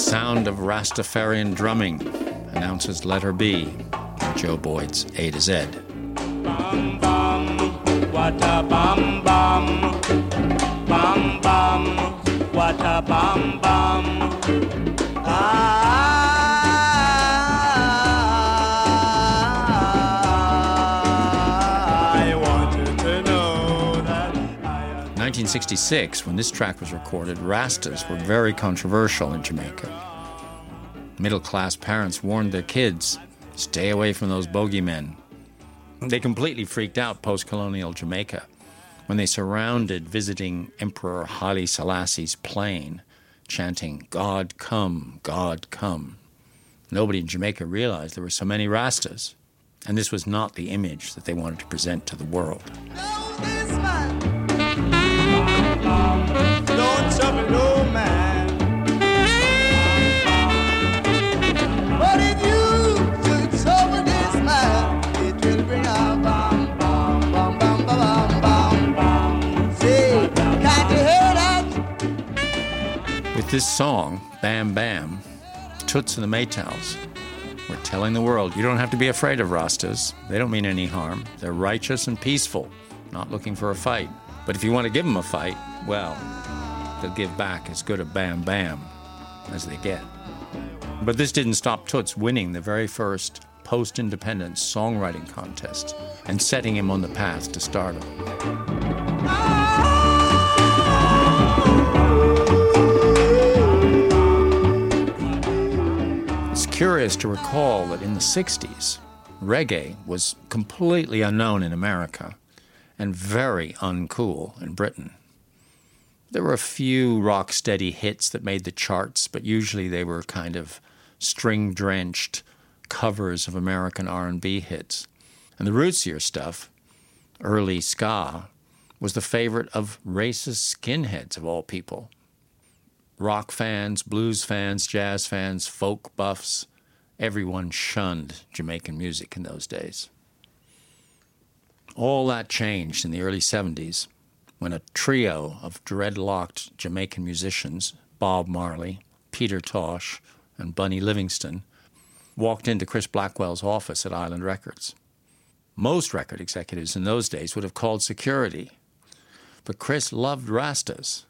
sound of Rastafarian drumming announces Letter B, Joe Boyd's A to Z. Bam bam, what a bam bam, bam bam, what a bam bam. 1966, when this track was recorded, Rastas were very controversial in Jamaica. Middle class parents warned their kids stay away from those bogeymen. They completely freaked out post colonial Jamaica when they surrounded visiting Emperor Haile Selassie's plane, chanting, God come, God come. Nobody in Jamaica realized there were so many Rastas, and this was not the image that they wanted to present to the world. With this song, Bam Bam, Toots and the Maytals were telling the world you don't have to be afraid of Rastas. They don't mean any harm. They're righteous and peaceful, not looking for a fight. But if you want to give them a fight, well, they'll give back as good a Bam Bam as they get. But this didn't stop Toots winning the very first post independence songwriting contest and setting him on the path to stardom. It's curious to recall that in the 60s, reggae was completely unknown in America and very uncool in Britain. There were a few rock steady hits that made the charts, but usually they were kind of string drenched covers of American R&B hits. And the rootsier stuff, early ska, was the favorite of racist skinheads of all people rock fans, blues fans, jazz fans, folk buffs, everyone shunned Jamaican music in those days. All that changed in the early 70s when a trio of dreadlocked Jamaican musicians, Bob Marley, Peter Tosh, and Bunny Livingston, walked into Chris Blackwell's office at Island Records. Most record executives in those days would have called security, but Chris loved Rastas.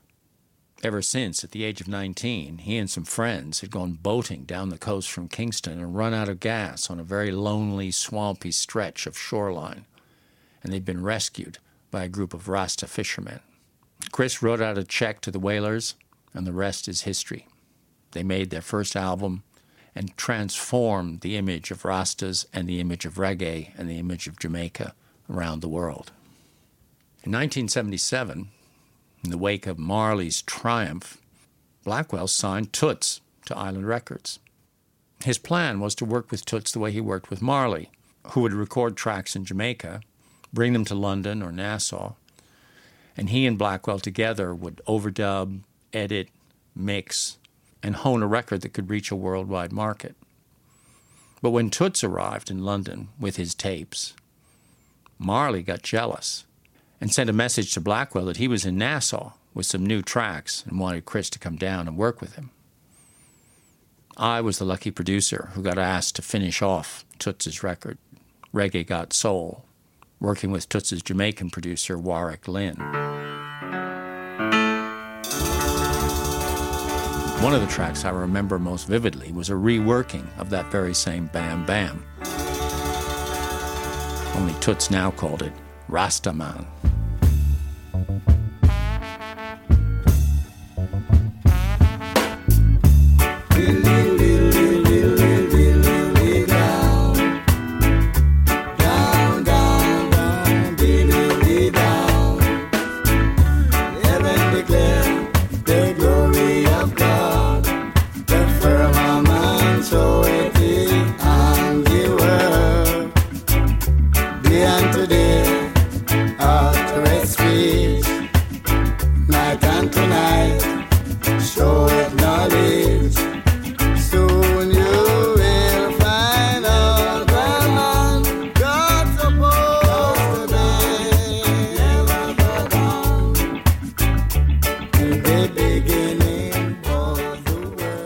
Ever since, at the age of 19, he and some friends had gone boating down the coast from Kingston and run out of gas on a very lonely, swampy stretch of shoreline, and they'd been rescued by a group of Rasta fishermen. Chris wrote out a check to the Wailers, and the rest is history. They made their first album and transformed the image of Rastas and the image of reggae and the image of Jamaica around the world. In 1977, in the wake of Marley's triumph, Blackwell signed Toots to Island Records. His plan was to work with Toots the way he worked with Marley, who would record tracks in Jamaica, bring them to London or Nassau, and he and Blackwell together would overdub, edit, mix, and hone a record that could reach a worldwide market. But when Toots arrived in London with his tapes, Marley got jealous and sent a message to Blackwell that he was in Nassau with some new tracks and wanted Chris to come down and work with him. I was the lucky producer who got asked to finish off Toots's record, Reggae Got Soul, working with Toots's Jamaican producer, Warrick Lyn. One of the tracks I remember most vividly was a reworking of that very same Bam Bam. Only Toots now called it Rastaman.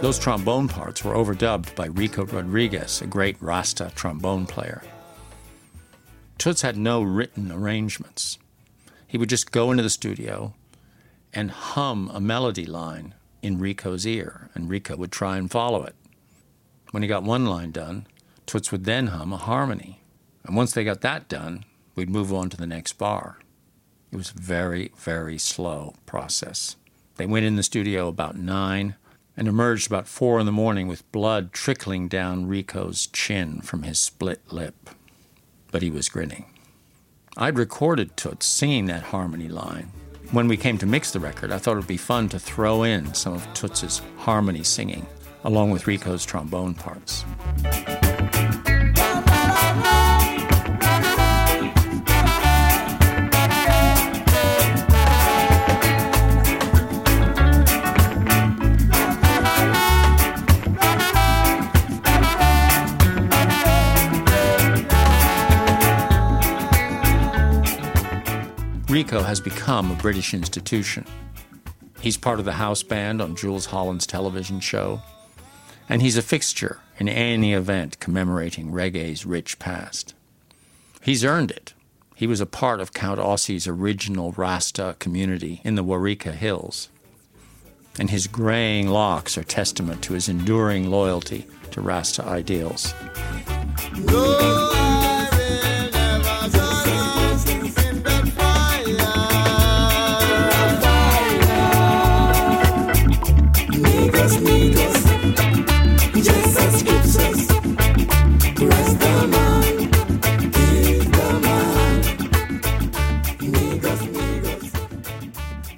Those trombone parts were overdubbed by Rico Rodriguez, a great Rasta trombone player. Toots had no written arrangements. He would just go into the studio and hum a melody line in Rico's ear, and Rico would try and follow it. When he got one line done, Toots would then hum a harmony. And once they got that done, we'd move on to the next bar. It was a very, very slow process. They went in the studio about nine and emerged about four in the morning with blood trickling down Rico's chin from his split lip. But he was grinning. I'd recorded Toots singing that harmony line. When we came to mix the record, I thought it would be fun to throw in some of Toots's harmony singing, along with Rico's trombone parts. Rico has become a British institution. He's part of the house band on Jools Holland's television show, and he's a fixture in any event commemorating reggae's rich past. He's earned it. He was a part of Count Ossie's original Rasta community in the Wareika Hills, and his graying locks are testament to his enduring loyalty to Rasta ideals.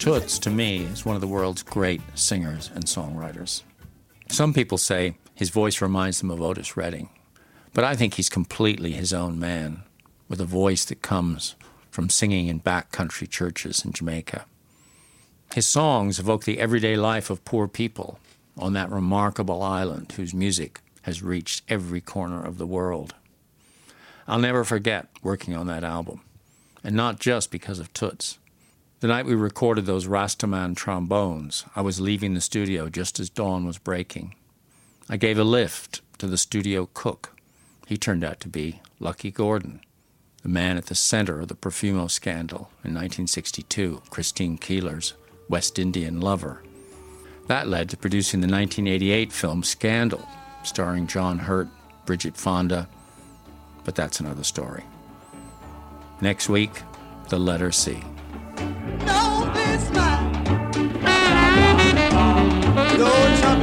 Toots, to me, is one of the world's great singers and songwriters. Some people say his voice reminds them of Otis Redding, but I think he's completely his own man, with a voice that comes from singing in backcountry churches in Jamaica. His songs evoke the everyday life of poor people on that remarkable island whose music has reached every corner of the world. I'll never forget working on that album, and not just because of Toots. The night we recorded those Rastaman trombones, I was leaving the studio just as dawn was breaking. I gave a lift to the studio cook. He turned out to be Lucky Gordon, the man at the center of the Profumo scandal in 1962, Christine Keeler's West Indian lover. That led to producing the 1988 film Scandal, starring John Hurt, Bridget Fonda, but that's another story. Next week, the letter C. No trouble.